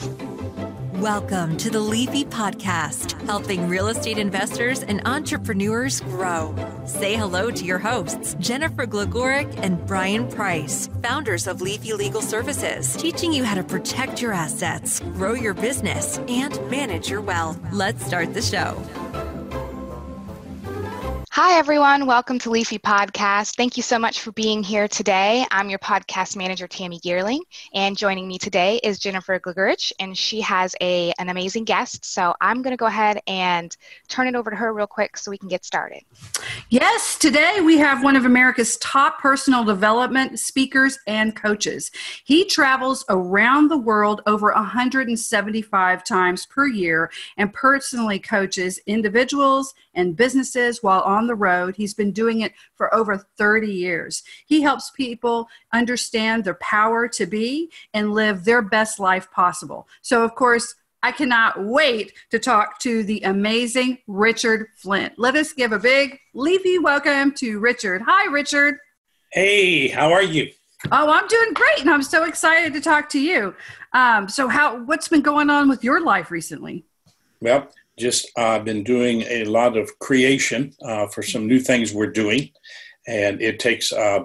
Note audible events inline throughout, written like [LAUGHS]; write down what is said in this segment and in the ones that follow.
Welcome to the Leafy Podcast, helping real estate investors and entrepreneurs grow. Say hello to your hosts, Jennifer Gligoric and Brian Price, founders of Leafy Legal Services, teaching you how to protect your assets, grow your business, and manage your wealth. Let's start the show. Hi, everyone. Welcome to Leafy Podcast. Thank you so much for being here today. I'm your podcast manager, Tammy Gearling, and joining me today is Jennifer Gligorich, and she has a, an amazing guest. So I'm going to go ahead and turn it over to her real quick so we can get started. Yes, today we have one of America's top personal development speakers and coaches. He travels around the world over 175 times per year and personally coaches individuals and businesses while on the road. He's been doing it for over 30 years. He helps people understand their power to be and live their best life possible. So, of course, I cannot wait to talk to the amazing Richard Flint. Let us give a big leafy welcome to Richard. Hi, Richard. Hey, how are you? Oh, I'm doing great, and I'm so excited to talk to you. Um, so, how what's been going on with your life recently? Well, just uh, been doing a lot of creation uh, for some new things we're doing, and it takes uh,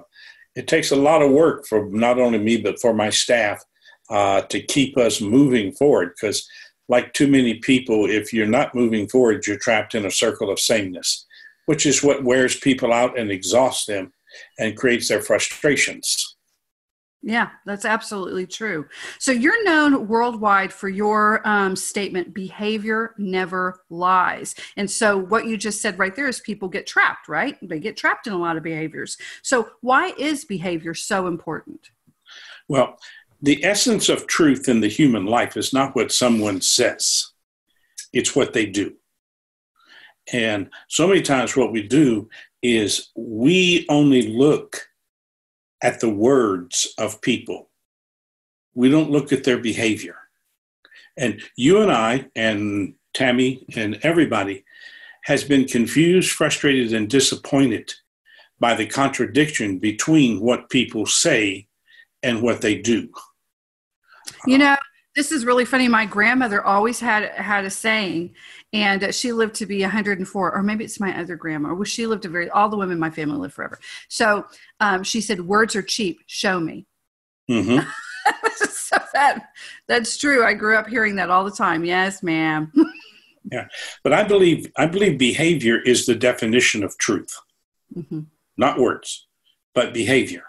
it takes a lot of work for not only me but for my staff uh, to keep us moving forward. Because, like too many people, if you're not moving forward, you're trapped in a circle of sameness, which is what wears people out and exhausts them and creates their frustrations. Yeah, that's absolutely true. So you're known worldwide for your um, statement, behavior never lies. And so what you just said right there is people get trapped, right? They get trapped in a lot of behaviors. So why is behavior so important? Well, the essence of truth in the human life is not what someone says, it's what they do. And so many times what we do is we only look at the words of people. We don't look at their behavior. And you and I, and Tammy, and everybody has been confused, frustrated, and disappointed by the contradiction between what people say and what they do. You know, this is really funny. My grandmother always had had a saying, and she lived to be 104, or maybe it's my other grandma. Well, she lived a very. All the women in my family live forever. So um, she said, "Words are cheap. Show me." Mm-hmm. [LAUGHS] so that that's true. I grew up hearing that all the time. Yes, ma'am. [LAUGHS] yeah, but I believe I believe behavior is the definition of truth, mm-hmm. not words, but behavior,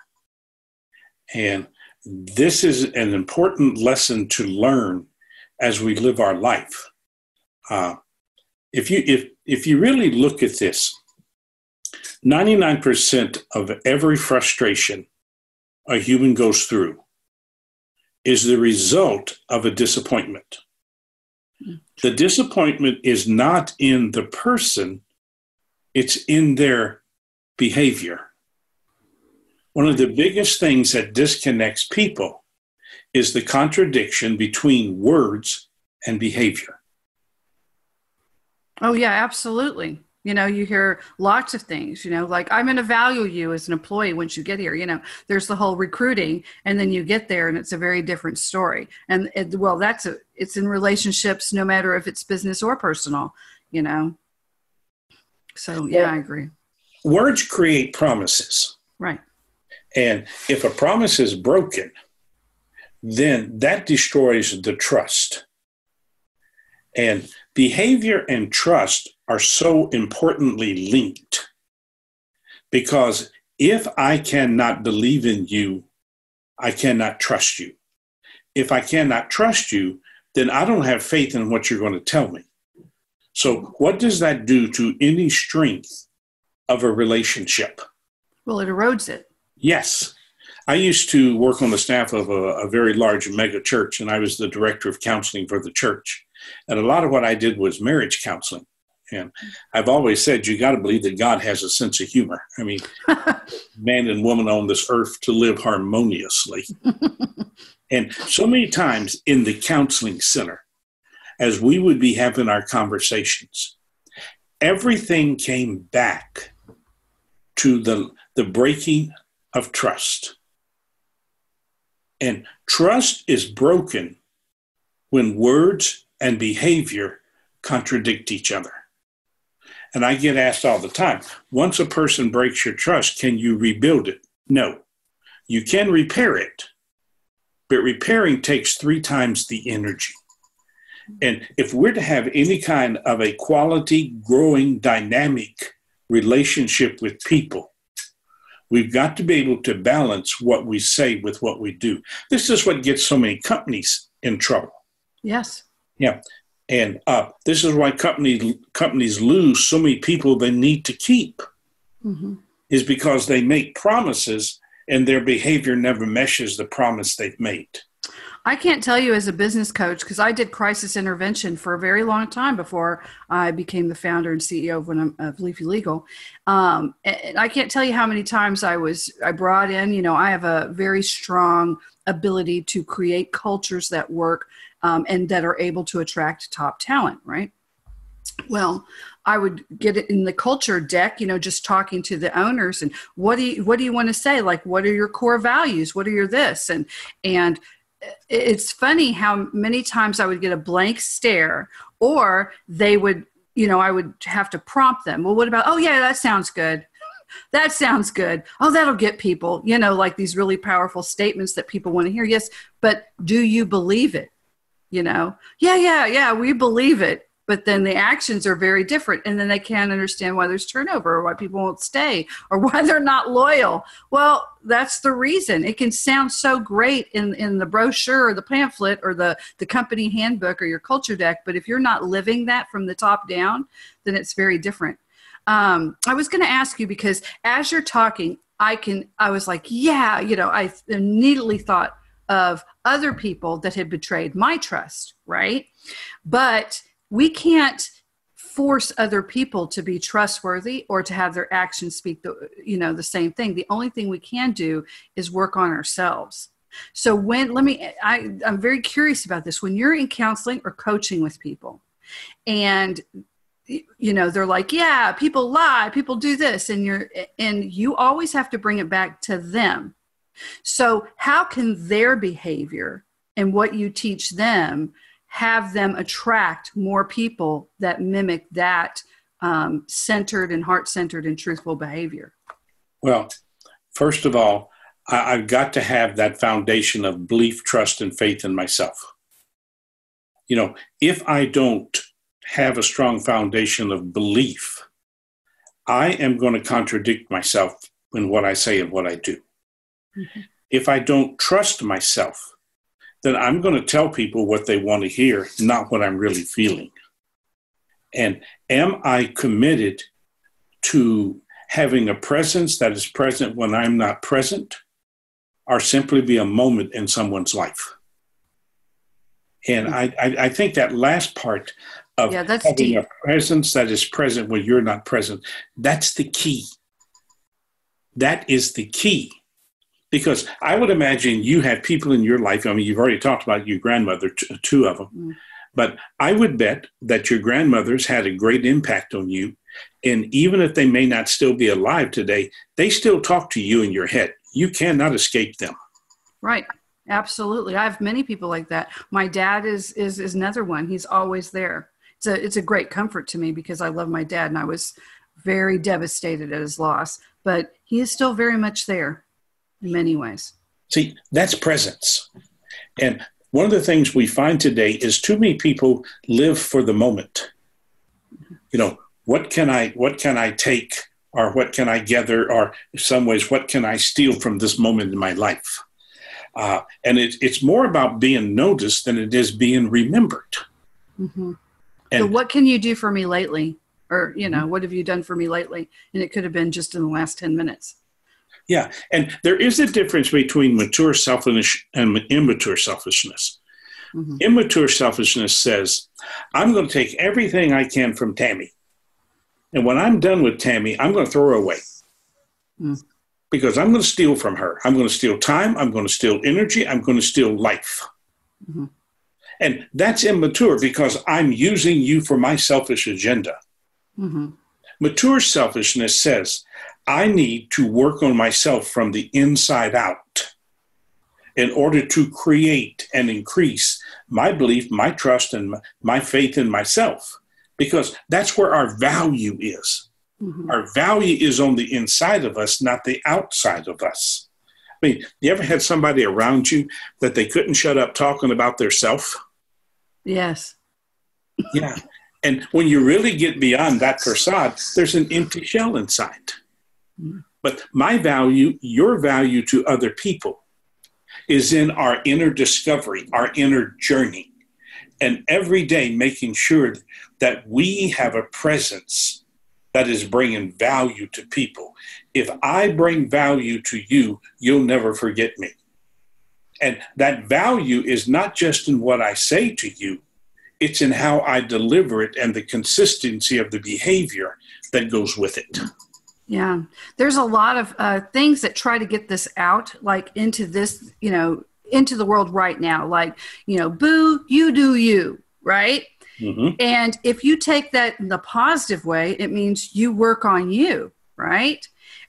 and this is an important lesson to learn as we live our life. Uh, if you if if you really look at this, 99% of every frustration a human goes through is the result of a disappointment. The disappointment is not in the person, it's in their behavior. One of the biggest things that disconnects people is the contradiction between words and behavior. Oh, yeah, absolutely. You know, you hear lots of things, you know, like I'm going to value you as an employee once you get here. You know, there's the whole recruiting, and then you get there and it's a very different story. And it, well, that's a, it's in relationships, no matter if it's business or personal, you know. So, yeah, I agree. Words create promises. Right. And if a promise is broken, then that destroys the trust. And behavior and trust are so importantly linked because if I cannot believe in you, I cannot trust you. If I cannot trust you, then I don't have faith in what you're going to tell me. So, what does that do to any strength of a relationship? Well, it erodes it. Yes. I used to work on the staff of a, a, very large mega church, and I was the director of counseling for the church. And a lot of what I did was marriage counseling. And I've always said you got to believe that God has a sense of humor. I mean, [LAUGHS] man and woman on this earth to live harmoniously. [LAUGHS] and so many times in the counseling center, as we would be having our conversations, everything came back to the, the breaking of trust. And trust is broken when words and behavior contradict each other. And I get asked all the time once a person breaks your trust, can you rebuild it? No. You can repair it, but repairing takes three times the energy. And if we're to have any kind of a quality, growing, dynamic relationship with people, we've got to be able to balance what we say with what we do. This is what gets so many companies in trouble. Yes. Yeah. And uh, this is why company, companies lose so many people they need to keep, mm-hmm. is because they make promises and their behavior never meshes the promise they've made. I can't tell you as a business coach because I did crisis intervention for a very long time before I became the founder and CEO of, of Leafy Legal. Um, and I can't tell you how many times I was I brought in. You know, I have a very strong ability to create cultures that work um, and that are able to attract top talent. Right. Well, I would get it in the culture deck, you know, just talking to the owners and what do you what do you want to say? Like what are your core values? What are your this? And and it's funny how many times I would get a blank stare, or they would, you know, I would have to prompt them. Well, what about, oh, yeah, that sounds good. That sounds good. Oh, that'll get people, you know, like these really powerful statements that people want to hear. Yes, but do you believe it? You know, yeah, yeah, yeah, we believe it but then the actions are very different and then they can't understand why there's turnover or why people won't stay or [LAUGHS] why they're not loyal. Well that's the reason. It can sound so great in, in the brochure or the pamphlet or the, the company handbook or your culture deck but if you're not living that from the top down then it's very different. Um, i was going to ask you because as you're talking i can i was like yeah you know i immediately thought of other people that had betrayed my trust right? But we can't force other people to be trustworthy or to have their actions speak the you know the same thing. The only thing we can do is work on ourselves. So when let me I, i'm very curious about this. When you're in counseling or coaching with people and you know they're like yeah people lie people do this and you're and you always have to bring it back to them. So how can their behavior and what you teach them have them attract more people that mimic that um, centered and heart centered and truthful behavior? Well, first of all, I, I've got to have that foundation of belief, trust, and faith in myself. You know, if I don't have a strong foundation of belief, I am going to contradict myself in what I say and what I do. Mm-hmm. If I don't trust myself, then I'm going to tell people what they want to hear, not what I'm really feeling. And am I committed to having a presence that is present when I'm not present, or simply be a moment in someone's life? And I, I, I think that last part of yeah, that's having deep. a presence that is present when you're not present, that's the key. That is the key because I would imagine you have people in your life. I mean, you've already talked about your grandmother, t- two of them, mm. but I would bet that your grandmothers had a great impact on you. And even if they may not still be alive today, they still talk to you in your head. You cannot escape them. Right. Absolutely. I have many people like that. My dad is is is another one. He's always there. It's a it's a great comfort to me because I love my dad and I was very devastated at his loss, but he is still very much there in many ways. See, that's presence. And one of the things we find today is too many people live for the moment. You know, what can I what can I take or what can I gather or in some ways what can I steal from this moment in my life? Uh, and it, it's more about being noticed than it is being remembered. Mm-hmm. And so what can you do for me lately? Or, you know, what have you done for me lately? And it could have been just in the last 10 minutes. Yeah, and there is a difference between mature selfishness and immature selfishness. Mm-hmm. Immature selfishness says, I'm going to take everything I can from Tammy. And when I'm done with Tammy, I'm going to throw her away. Mm. Because I'm going to steal from her. I'm going to steal time. I'm going to steal energy. I'm going to steal life. Mm-hmm. And that's immature because I'm using you for my selfish agenda. Mm-hmm. Mature selfishness says, I need to work on myself from the inside out. in order to create and increase my belief, my trust, and my faith in myself, because that's where our value is. Mm-hmm. Our value is on the inside of us, not the outside of us. I mean, you ever had somebody around you that they couldn't shut up talking about their self? Yes. yeah. And when you really get beyond that facade, there's an empty shell inside. But my value, your value to other people, is in our inner discovery, our inner journey. And every day making sure that we have a presence that is bringing value to people. If I bring value to you, you'll never forget me. And that value is not just in what I say to you, it's in how I deliver it and the consistency of the behavior that goes with it. Yeah, there's a lot of uh, things that try to get this out, like into this, you know, into the world right now. Like, you know, boo, you do you, right? Mm-hmm. And if you take that in the positive way, it means you work on you, right?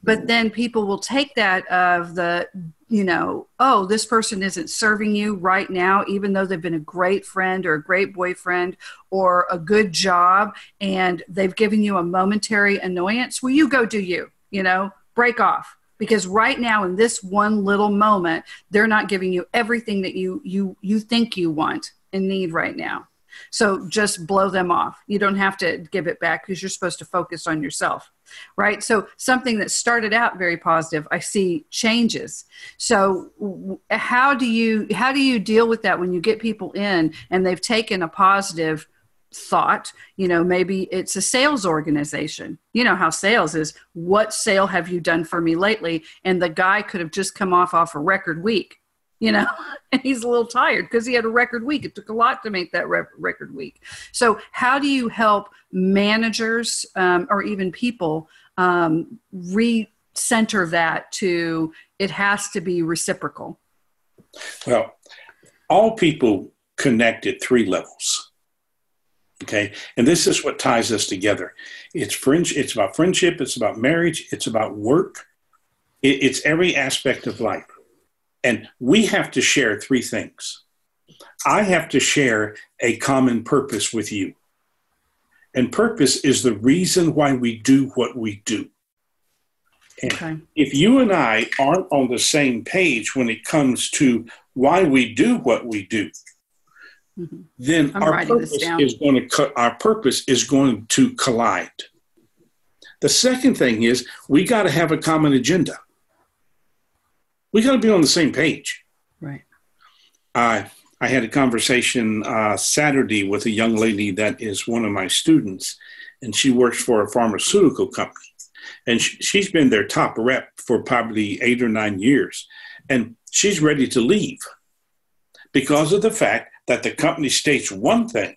But then people will take that of the, you know, oh, this person isn't serving you right now, even though they've been a great friend or a great boyfriend or a good job and they've given you a momentary annoyance. Well, you go do you, you know, break off because right now in this one little moment they're not giving you everything that you you you think you want and need right now so just blow them off. You don't have to give it back because you're supposed to focus on yourself, right? So something that started out very positive, I see changes. So how do you how do you deal with that when you get people in and they've taken a positive thought? You know maybe it's a sales organization. You know how sales is. What sale have you done for me lately? And the guy could have just come off off a record week you know, [LAUGHS] and he's a little tired because he had a record week. It took a lot to make that re- record week. So, how do you help managers um, or even people um, recenter that to it has to be reciprocal? Well, all people connect at three levels. Okay, and this is what ties us together. It's friend. It's about friendship. It's about marriage. It's about work. It, it's every aspect of life. And we have to share three things. I have to share a common purpose with you. And purpose is the reason why we do what we do. Okay. If you and I aren't on the same page when it comes to why we do what we do, mm-hmm. then I'm our purpose is going to co- our purpose is going to collide. The second thing is we got to have a common agenda we got to be on the same page. Right. Uh, I had a conversation uh, Saturday with a young lady that is one of my students, and she works for a pharmaceutical company. And sh- she's been their top rep for probably eight or nine years. And she's ready to leave because of the fact that the company states one thing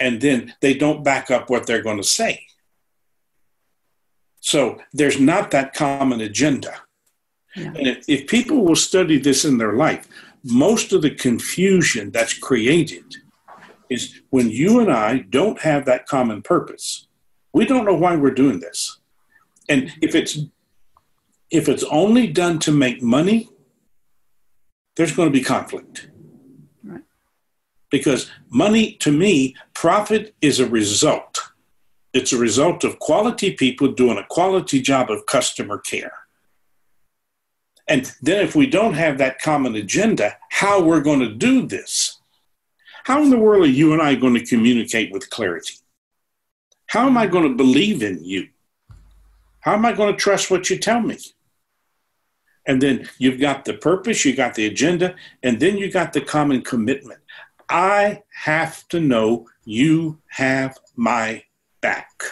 and then they don't back up what they're going to say. So there's not that common agenda. Yeah. And if, if people will study this in their life, most of the confusion that's created is when you and I don't have that common purpose. We don't know why we're doing this. And if it's if it's only done to make money, there's going to be conflict. Right. Because money to me, profit is a result. It's a result of quality people doing a quality job of customer care. And then if we don't have that common agenda, how we're going to do this? How in the world are you and I going to communicate with clarity? How am I going to believe in you? How am I going to trust what you tell me? And then you've got the purpose, you got the agenda, and then you got the common commitment. I have to know you have my back.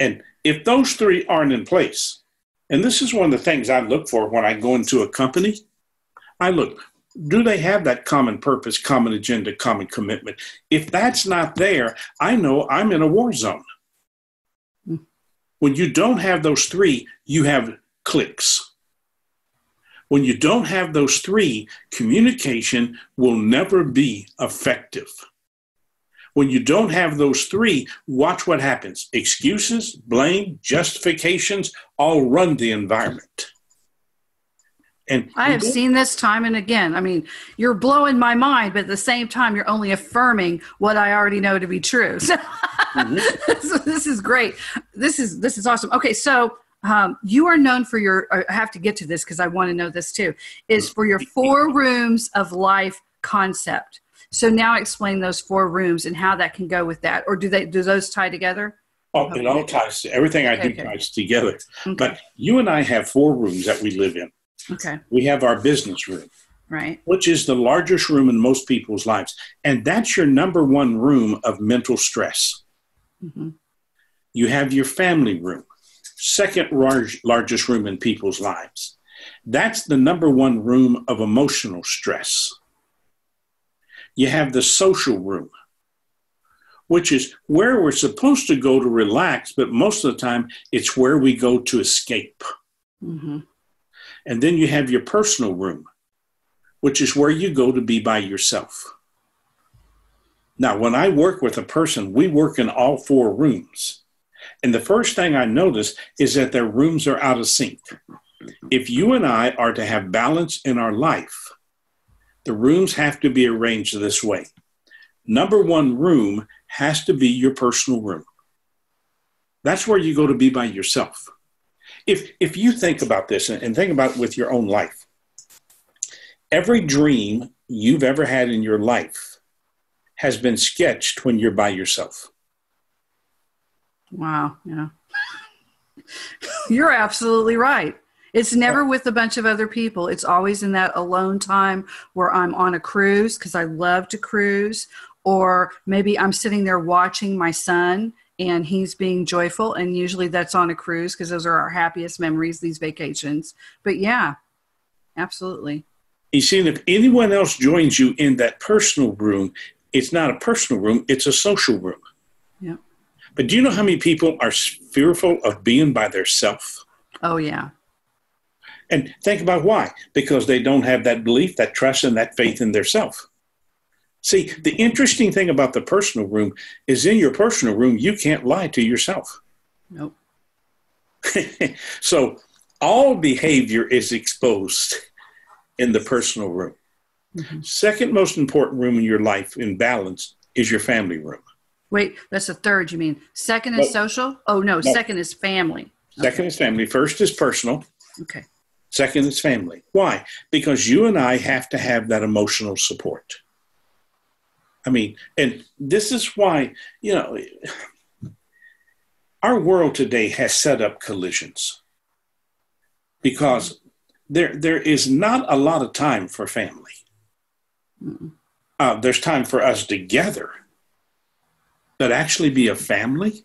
And if those three aren't in place, and this is one of the things I look for when I go into a company. I look, do they have that common purpose, common agenda, common commitment? If that's not there, I know I'm in a war zone. Hmm. When you don't have those three, you have cliques. When you don't have those three, communication will never be effective. When you don't have those three, watch what happens. Excuses, blame, justifications all run the environment. And I have seen this time and again. I mean, you're blowing my mind, but at the same time, you're only affirming what I already know to be true. [LAUGHS] So, mm-hmm. so [LAUGHS] this is great. This is this is awesome. Okay, so um, you are known for your. I have to get to this because I want to know this too. Is for your four rooms of life concept. So now explain those four rooms and how that can go with that, or do they do those tie together? Oh, it all ties. Everything I do okay. ties together. Okay. But you and I have four rooms that we live in. Okay. We have our business room. Right. Which is the largest room in most people's lives. And that's your number one room of mental stress. Mm-hmm. You have your family room, second large, largest room in people's lives. That's the number one room of emotional stress. You have the social room, which is where we're supposed to go to relax, but most of the time it's where we go to escape. Mm-hmm. And then you have your personal room, which is where you go to be by yourself. Now, when I work with a person, we work in all four rooms. And the first thing I notice is that their rooms are out of sync. If you and I are to have balance in our life, the rooms have to be arranged this way. Number one room has to be your personal room. That's where you go to be by yourself if if you think about this and think about with your own life every dream you've ever had in your life has been sketched when you're by yourself wow yeah [LAUGHS] you're absolutely right it's never with a bunch of other people. It's always in that alone time where i'm on a cruise because i love to cruise or maybe i'm sitting there watching my son and he's being joyful and usually that's on a cruise because those are our happiest memories these vacations. But yeah absolutely. You see if anyone else joins you in that personal room it's not a personal room it's a social room. Yeah. But do you know how many people are fearful of being by themselves oh yeah and think about why because they don't have that belief that trust and that faith in their self See, the interesting thing about the personal room is in your personal room, you can't lie to yourself. Nope. [LAUGHS] so all behavior is exposed in the personal room. Mm-hmm. Second most important room in your life in balance is your family room. Wait, that's the third, you mean? Second is no. social? Oh, no, no, second is family. Second okay. is family. First is personal. Okay. Second is family. Why? Because you and I have to have that emotional support. I mean, and this is why, you know, our world today has set up collisions because there there is not a lot of time for family. Uh, there's time for us together, but actually be a family.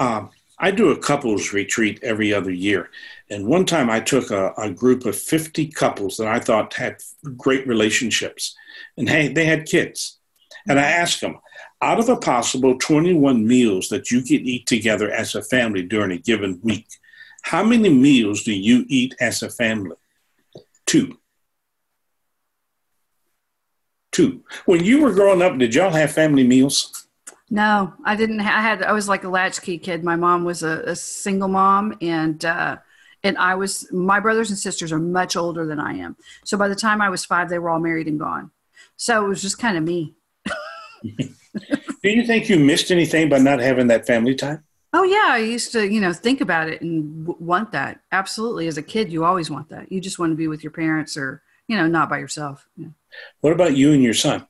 Um, I do a couples retreat every other year. And one time I took a, a, group of 50 couples that I thought had great relationships, and hey, they had kids. And I asked them, out of a possible 21 meals that you can eat together as a family during a given week, how many meals do you eat as a family? Two. Two. When you were growing up, did y'all have family meals? No, I didn't. I had. I was like a latchkey kid. My mom was a, a single mom, and uh, and I was. My brothers and sisters are much older than I am. So by the time I was five, they were all married and gone. So it was just kind of me. [LAUGHS] Do you think you missed anything by not having that family time? Oh yeah, I used to, you know, think about it and w- want that. Absolutely, as a kid, you always want that. You just want to be with your parents, or you know, not by yourself. Yeah. What about you and your son?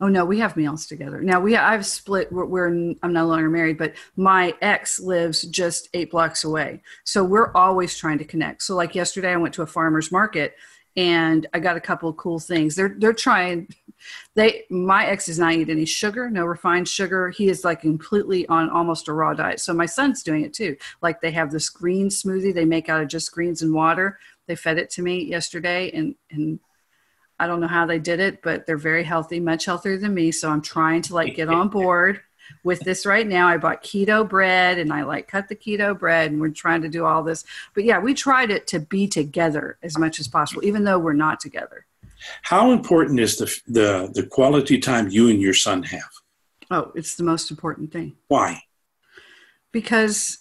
Oh no, we have meals together. Now we I've split. We're, we're, I'm no longer married, but my ex lives just eight blocks away. So we're always trying to connect. So like yesterday, I went to a farmer's market and I got a couple of cool things. They're they're trying. They my ex does not eat any sugar, no refined sugar. He is like completely on almost a raw diet. So my son's doing it too. Like they have this green smoothie they make out of just greens and water. They fed it to me yesterday, and and I don't know how they did it, but they're very healthy, much healthier than me. So I'm trying to like get on [LAUGHS] board with this right now. I bought keto bread and I like cut the keto bread and we're trying to do all this. But yeah, we tried it to be together as much as possible, even though we're not together. How important is the the the quality time you and your son have? Oh, it's the most important thing. Why? Because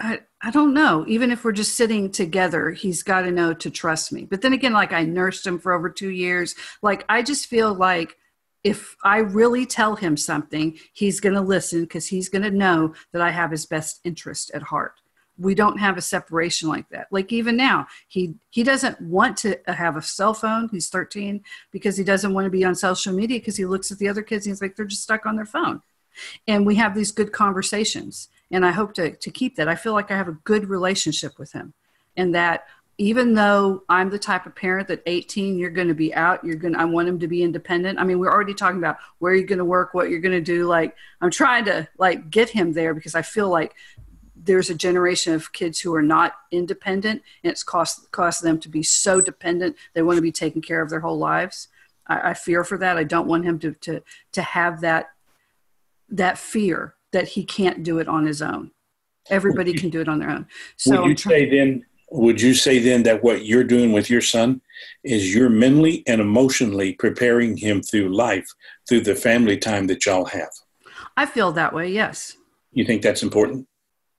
I, I don't know. Even if we're just sitting together, he's got to know to trust me. But then again, like I nursed him for over two years. Like I just feel like if I really tell him something, he's going to listen because he's going to know that I have his best interest at heart. We don't have a separation like that. Like even now, he he doesn't want to have a cell phone. He's 13 because he doesn't want to be on social media because he looks at the other kids and he's like they're just stuck on their phone. And we have these good conversations and I hope to, to keep that. I feel like I have a good relationship with him, and that even though I'm the type of parent that 18 you're going to be out, you're going I want him to be independent. I mean, we're already talking about where you're going to work, what you're going to do. Like I'm trying to like get him there because I feel like there's a generation of kids who are not independent and it's cost cost them to be so dependent they want to be taken care of their whole lives I, I fear for that i don't want him to to to have that that fear that he can't do it on his own. Everybody can do it on their own. So would you say then? Would you say then that what you're doing with your son is you're mentally and emotionally preparing him through life through the family time that y'all have? I feel that way. Yes. You think that's important?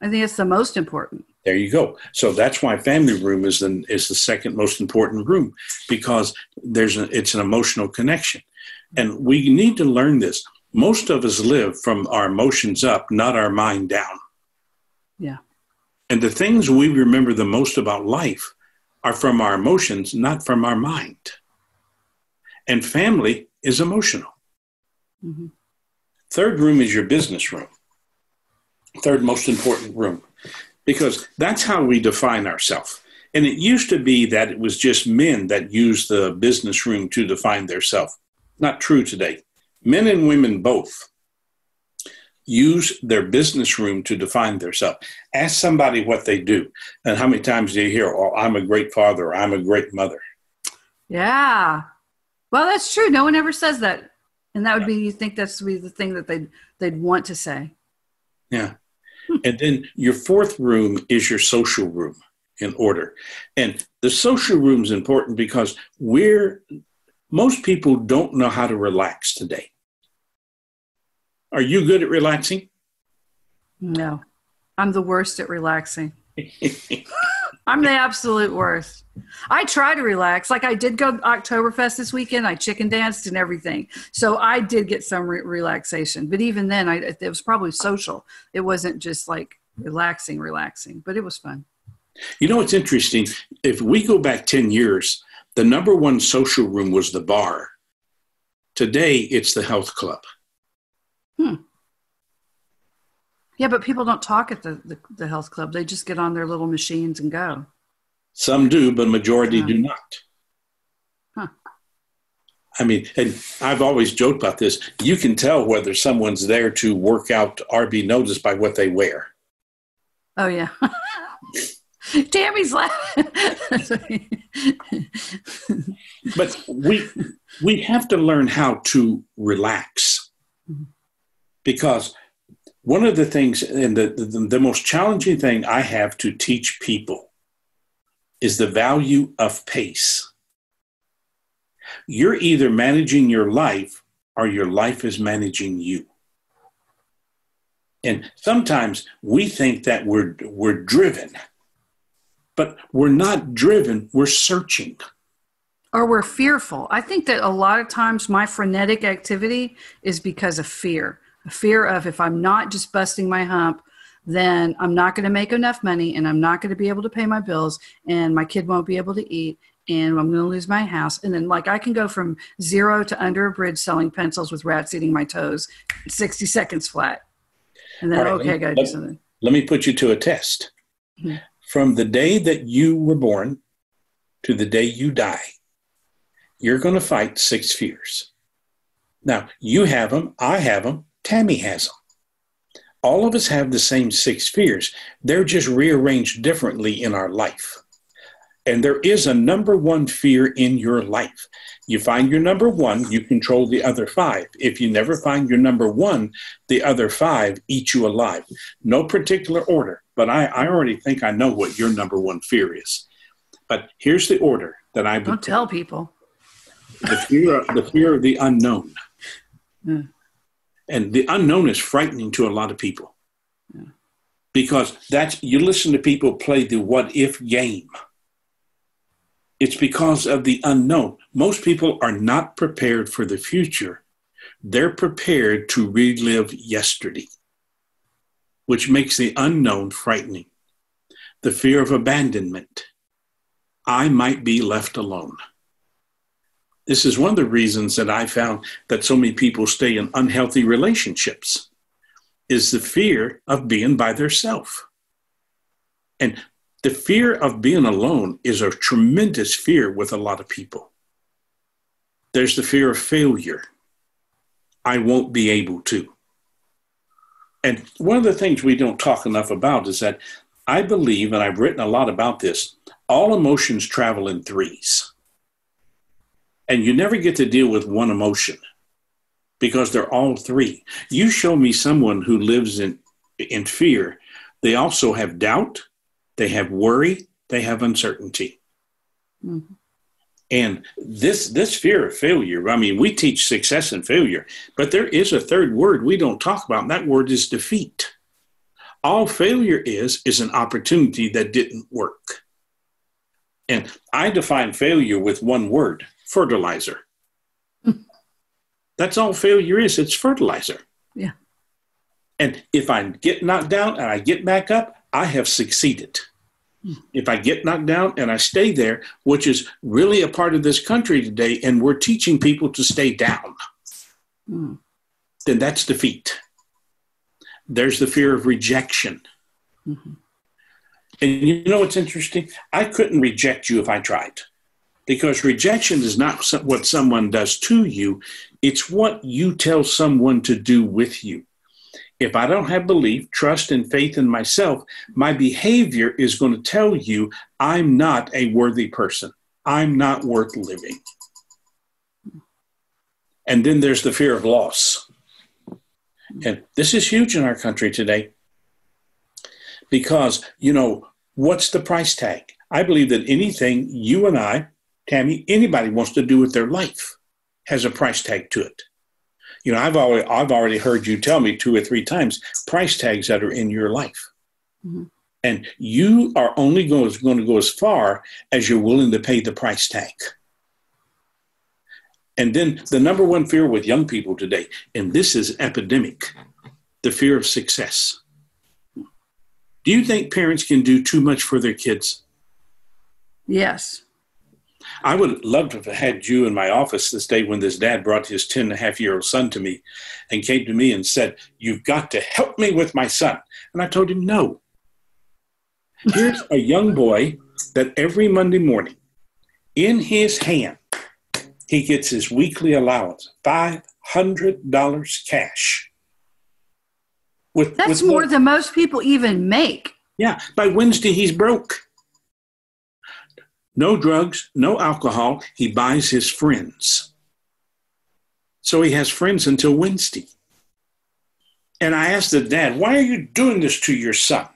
I think it's the most important. There you go. So that's why family room is the is the second most important room because there's a, it's an emotional connection, and we need to learn this most of us live from our emotions up, not our mind down. Yeah. And the things we remember the most about life are from our emotions, not from our mind. And family is emotional. Mm-hmm. Third room is your business room. Third most important room, because that's how we define ourselves. And it used to be that it was just men that used the business room to define their self. Not true today men and women both use their business room to define themselves. Ask somebody what they do, and how many times do you hear, "Oh, I'm a great father," or "I'm a great mother." Yeah, well, that's true. No one ever says that, and that would be you think that's be the thing that they'd they'd want to say. Yeah, and then your fourth room is your social room in order, and the social room is important because we're most people don't know how to relax today. Are you good at relaxing? No, I'm the worst at relaxing. [LAUGHS] I'm the absolute worst. I try to relax. Like I did go Oktoberfest this weekend. I chicken danced and everything. So I did get some re- relaxation. But even then, I, it was probably social. It wasn't just like relaxing, relaxing, but it was fun. You know, what's interesting. If we go back 10 years, the number one social room was the bar. Today, it's the health club. Hmm. Yeah, but people don't talk at the, the, the, health club. They just get on their little machines and go. Some do, but majority yeah. do not. Huh. I mean, and I've always joked about this. You can tell whether someone's there to work out or be noticed by what they wear. Oh yeah. [LAUGHS] Tammy's laughing. [LAUGHS] but we we have to learn how to relax. Mm-hmm because one of the things and the, the, the, most challenging thing I have to teach people is the value of pace. You're either managing your life or your life is managing you. And sometimes we think that we're, we're driven, but we're not driven, we're searching. Or we're fearful. I think that a lot of times my frenetic activity is because of fear a fear of if I'm not just busting my hump, then I'm not going to make enough money and I'm not going to be able to pay my bills and my kid won't be able to eat and I'm going to lose my house. And then, like, I can go from zero to under a bridge selling pencils with rats eating my toes, 60 seconds flat. And then, right, okay, I got to do something. Let me put you to a test. Mm-hmm. From the day that you were born to the day you die, you're going to fight six fears. Now, you have them, I have them, Tammy has them. All of us have the same six fears. They're just rearranged differently in our life. And there is a number one fear in your life. You find your number one, you control the other five. If you never find your number one, the other five eat you alive. No particular order, but I, I already think I know what your number one fear is. But here's the order that I don't tell people. The fear, the fear of the unknown. Mm. And the unknown is frightening to a lot of people. Yeah. because that's you listen to people play the what if game. It's because of the unknown. Most people are not prepared for the future. They're prepared to relive yesterday, which makes the unknown frightening. The fear of abandonment. I might be left alone. This is one of the reasons that I found that so many people stay in unhealthy relationships is the fear of being by themselves. And the fear of being alone is a tremendous fear with a lot of people. There's the fear of failure. I won't be able to. And one of the things we don't talk enough about is that I believe, and I've written a lot about this, all emotions travel in threes. And you never get to deal with one emotion because they're all three. You show me someone who lives in, in fear, they also have doubt, they have worry, they have uncertainty. Mm-hmm. And this this fear of failure, I mean, we teach success and failure, but there is a third word we don't talk about, and that word is defeat. All failure is is an opportunity that didn't work. And I define failure with one word, fertilizer. That's all failure is. It's fertilizer. Yeah. And if I get knocked down and I get back up, I have succeeded. Mm. If I get knocked down and I stay there, which is really a part of this country today, and we're teaching people to stay down, mm. then that's defeat. There's the fear of rejection. Mm-hmm. And you know what's interesting? I couldn't reject you if I tried because rejection is not what someone does to you, it's what you tell someone to do with you. If I don't have belief, trust, and faith in myself, my behavior is going to tell you I'm not a worthy person. I'm not worth living. And then there's the fear of loss. And this is huge in our country today because, you know, what's the price tag? I believe that anything you and I, Tammy, anybody wants to do with their life has a price tag to it. You know, I've already, I've already heard you tell me two or three times price tags that are in your life. Mm-hmm. And you are only going, going to go as far as you're willing to pay the price tag. And then the number one fear with young people today, and this is epidemic, the fear of success. Do you think parents can do too much for their kids? Yes. I would love to have had you in my office this day when this dad brought his 10 and a half year old son to me and came to me and said, You've got to help me with my son. And I told him, No. Here's a young boy that every Monday morning, in his hand, he gets his weekly allowance, $500 cash. With, That's with more than most people even make. Yeah, by Wednesday, he's broke. No drugs, no alcohol. He buys his friends. So he has friends until Wednesday. And I asked the dad, why are you doing this to your son?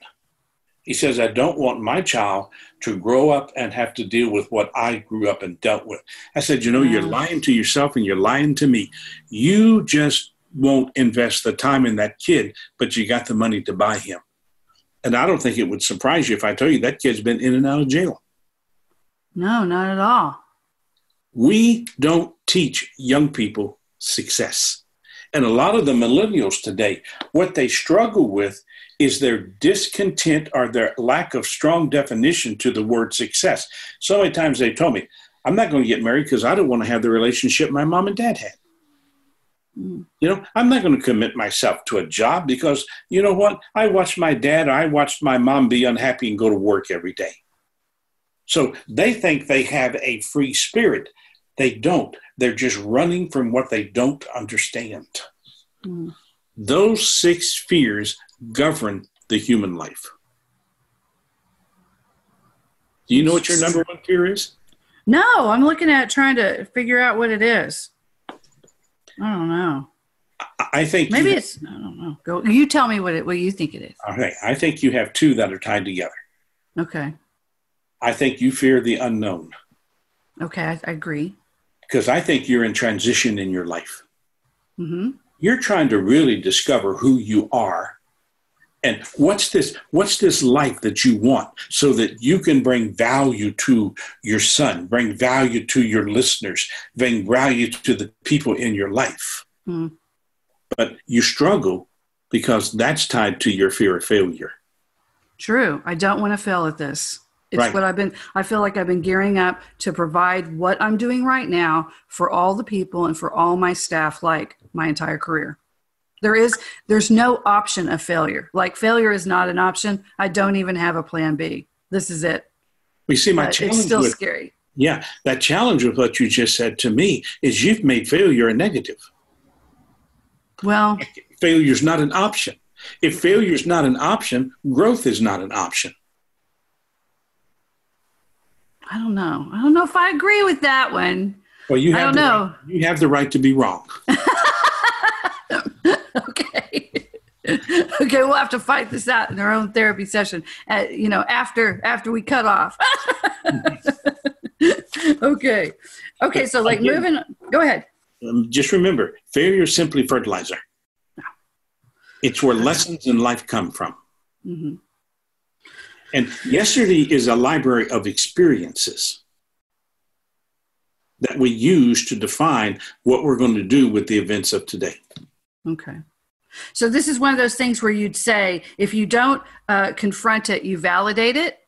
He says, I don't want my child to grow up and have to deal with what I grew up and dealt with. I said, You know, you're lying to yourself and you're lying to me. You just won't invest the time in that kid, but you got the money to buy him. And I don't think it would surprise you if I tell you that kid's been in and out of jail. No, not at all. We don't teach young people success. And a lot of the millennials today, what they struggle with is their discontent or their lack of strong definition to the word success. So many times they told me, I'm not going to get married because I don't want to have the relationship my mom and dad had. Mm. You know, I'm not going to commit myself to a job because you know what? I watched my dad, I watched my mom be unhappy and go to work every day. So they think they have a free spirit. They don't. They're just running from what they don't understand. Mm. Those six fears govern the human life. Do you know what your number one fear is? No, I'm looking at trying to figure out what it is. I don't know. I think maybe it's I don't know. Go you tell me what it what you think it is. Okay. I think you have two that are tied together. Okay. I think you fear the unknown. Okay, I, I agree. Because I think you're in transition in your life. Mm-hmm. You're trying to really discover who you are and what's this what's this life that you want so that you can bring value to your son bring value to your listeners bring value to the people in your life mm. but you struggle because that's tied to your fear of failure true i don't want to fail at this it's right. what i've been i feel like i've been gearing up to provide what i'm doing right now for all the people and for all my staff like my entire career there is there's no option of failure. Like failure is not an option. I don't even have a plan B. This is it. We see my but challenge. It's still with, scary. Yeah, that challenge with what you just said to me is you've made failure a negative. Well, failure is not an option. If failure is not an option, growth is not an option. I don't know. I don't know if I agree with that one. Well, you have I don't know. Right, you have the right to be wrong. [LAUGHS] okay. [LAUGHS] okay, we'll have to fight this out in our own therapy session. Uh, you know, after after we cut off. [LAUGHS] okay. Okay. So, like, Again, moving. Go ahead. Um, just remember, failure is simply fertilizer. No. It's where lessons in life come from. Mm-hmm. And yesterday is a library of experiences that we use to define what we're going to do with the events of today. Okay. So this is one of those things where you'd say, if you don't uh, confront it, you validate it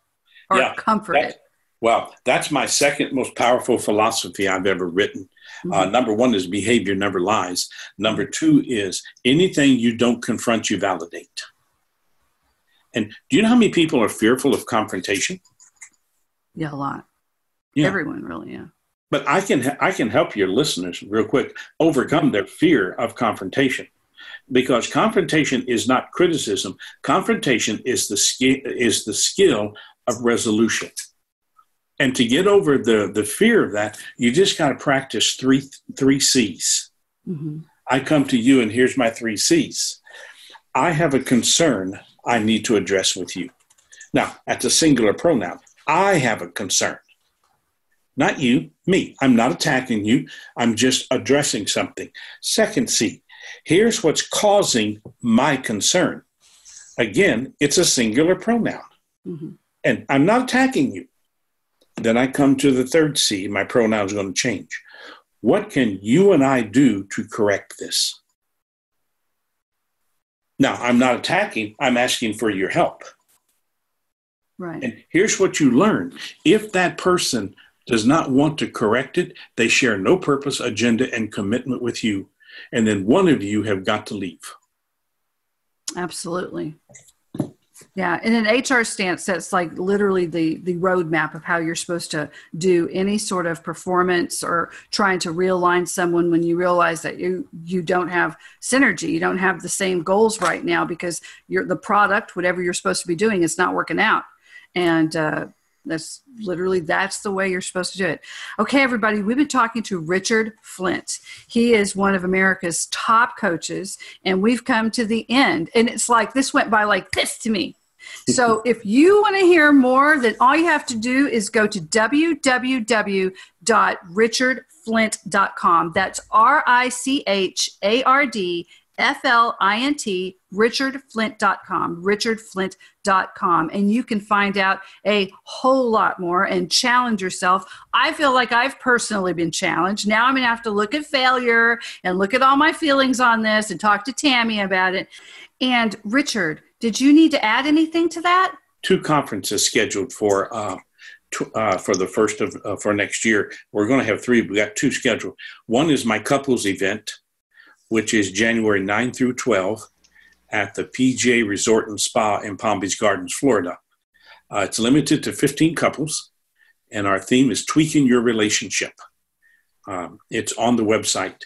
or yeah, comfort it. Well, that's my second most powerful philosophy I've ever written. Uh, mm-hmm. Uh, number one is behavior never lies. Number two is anything you don't confront, you validate. And do you know how many people are fearful of confrontation? Yeah, a lot. Yeah. Everyone, really, yeah. But I can I can help your listeners real quick overcome their fear of confrontation, because confrontation is not criticism. Confrontation is the skill is the skill of resolution. And to get over the the fear of that, you just got to practice three three C's. Mm-hmm. I come to you, and here's my three C's. I have a concern I need to address with you. Now, that's a singular pronoun. I have a concern. Not you, me. I'm not attacking you. I'm just addressing something. Second C, here's what's causing my concern. Again, it's a singular pronoun. Mm-hmm. And I'm not attacking you. Then I come to the third C, my pronoun is going to change. What can you and I do to correct this? Now, I'm not attacking, I'm asking for your help. Right. And here's what you learn if that person does not want to correct it, they share no purpose, agenda, and commitment with you. And then one of you have got to leave. Absolutely. Yeah, in an HR stance, that's like literally the the roadmap of how you're supposed to do any sort of performance or trying to realign someone when you realize that you you don't have synergy, you don't have the same goals right now because you're the product, whatever you're supposed to be doing, is not working out. And uh, that's literally that's the way you're supposed to do it. Okay, everybody, we've been talking to Richard Flint. He is one of America's top coaches, and we've come to the end. And it's like this went by like this to me. [LAUGHS] So if you want to hear more, then all you have to do is go to www.richardflint.com. That's R I C H A R D F L I N T, richardflint.com, richardflint.com. And you can find out a whole lot more and challenge yourself. I feel like I've personally been challenged. Now I'm going to have to look at failure and look at all my feelings on this and talk to Tammy about it. And Richard, did you need to add anything to that? Two conferences scheduled for. Uh, uh, for the first of uh, for next year, we're going to have three. We got two scheduled. One is my couples event, which is January 9 through 12 at the PGA Resort and Spa in Palm Beach Gardens, Florida. Uh, it's limited to 15 couples, and our theme is tweaking your relationship. Um, it's on the website.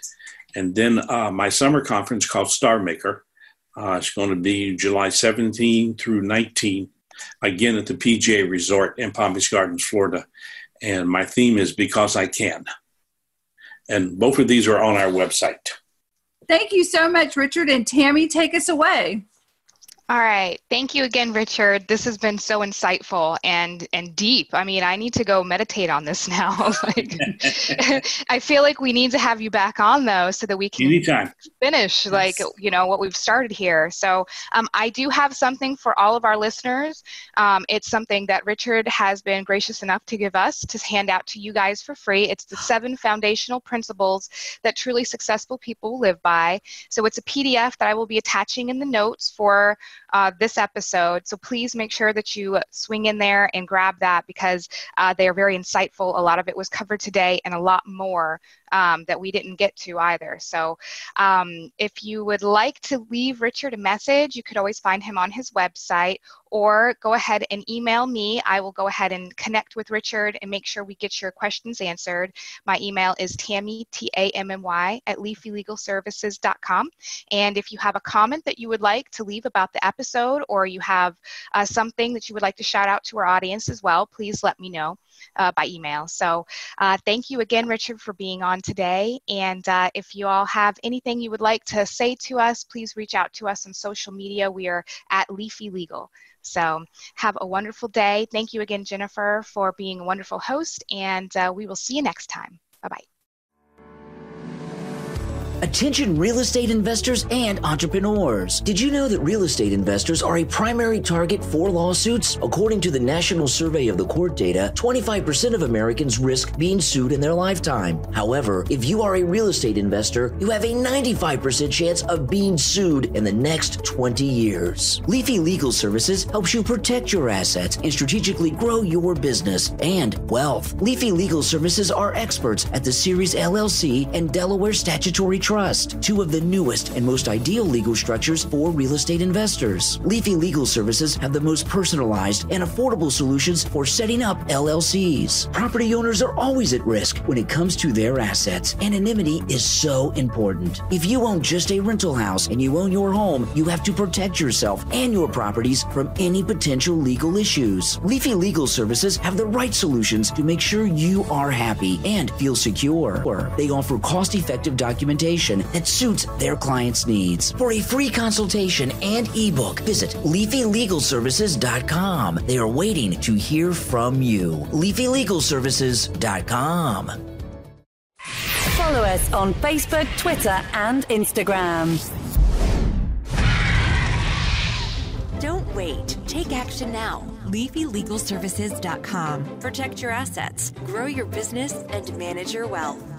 And then uh, my summer conference called Star Maker. Uh, it's going to be July 17 through 19, again at the PGA Resort in Palm Beach Gardens, Florida. And my theme is Because I Can. And both of these are on our website. Thank you so much, Richard. And Tammy, take us away. All right. Thank you again, Richard. This has been so insightful and and deep. I mean, I need to go meditate on this [LAUGHS] now. like, [LAUGHS] I feel like we need to have you back on though, so that we can Anytime. finish Yes. like you know what we've started here. So um, I do have something for all of our listeners. Um, it's something that Richard has been gracious enough to give us to hand out to you guys for free. It's the seven foundational principles that truly successful people live by. So it's a PDF that I will be attaching in the notes for uh, this episode. So please make sure that you swing in there and grab that because uh, they are very insightful. A lot of it was covered today and a lot more um, that we didn't get to either. So um, if you would like to leave Richard a message, you could always find him on his website or go ahead and email me. I will go ahead and connect with Richard and make sure we get your questions answered. My email is Tammy, T A M M Y, at leafylegalservices.com. And if you have a comment that you would like to leave about the episode or you have uh, something that you would like to shout out to our audience as well, please let me know uh, by email. So uh, thank you again, Richard, for being on today. And uh, if you all have anything you would like to say to us, please reach out to us on social media. We are at Leafy Legal. So have a wonderful day. Thank you again, Jennifer, for being a wonderful host. And uh, we will see you next time. Bye bye. Attention real estate investors and entrepreneurs. Did you know that real estate investors are a primary target for lawsuits? According to the National Survey of the Court data, 25% of Americans risk being sued in their lifetime. However, if you are a real estate investor, you have a 95% chance of being sued in the next 20 years. Leafy Legal Services helps you protect your assets and strategically grow your business and wealth. Leafy Legal Services are experts at the Series LLC and Delaware Statutory Trust, two of the newest and most ideal legal structures for real estate investors. Leafy Legal Services have the most personalized and affordable solutions for setting up LLCs. Property owners are always at risk when it comes to their assets. Anonymity is so important. If you own just a rental house and you own your home, you have to protect yourself and your properties from any potential legal issues. Leafy Legal Services have the right solutions to make sure you are happy and feel secure. They offer cost effective documentation that suits their clients' needs. For a free consultation and ebook, visit leafylegalservices.com. They are waiting to hear from you. leafylegalservices.com. Follow us on Facebook, Twitter, and Instagram. Don't wait. Take action now. LeafyLegalServices.com. Protect your assets, grow your business, and manage your wealth.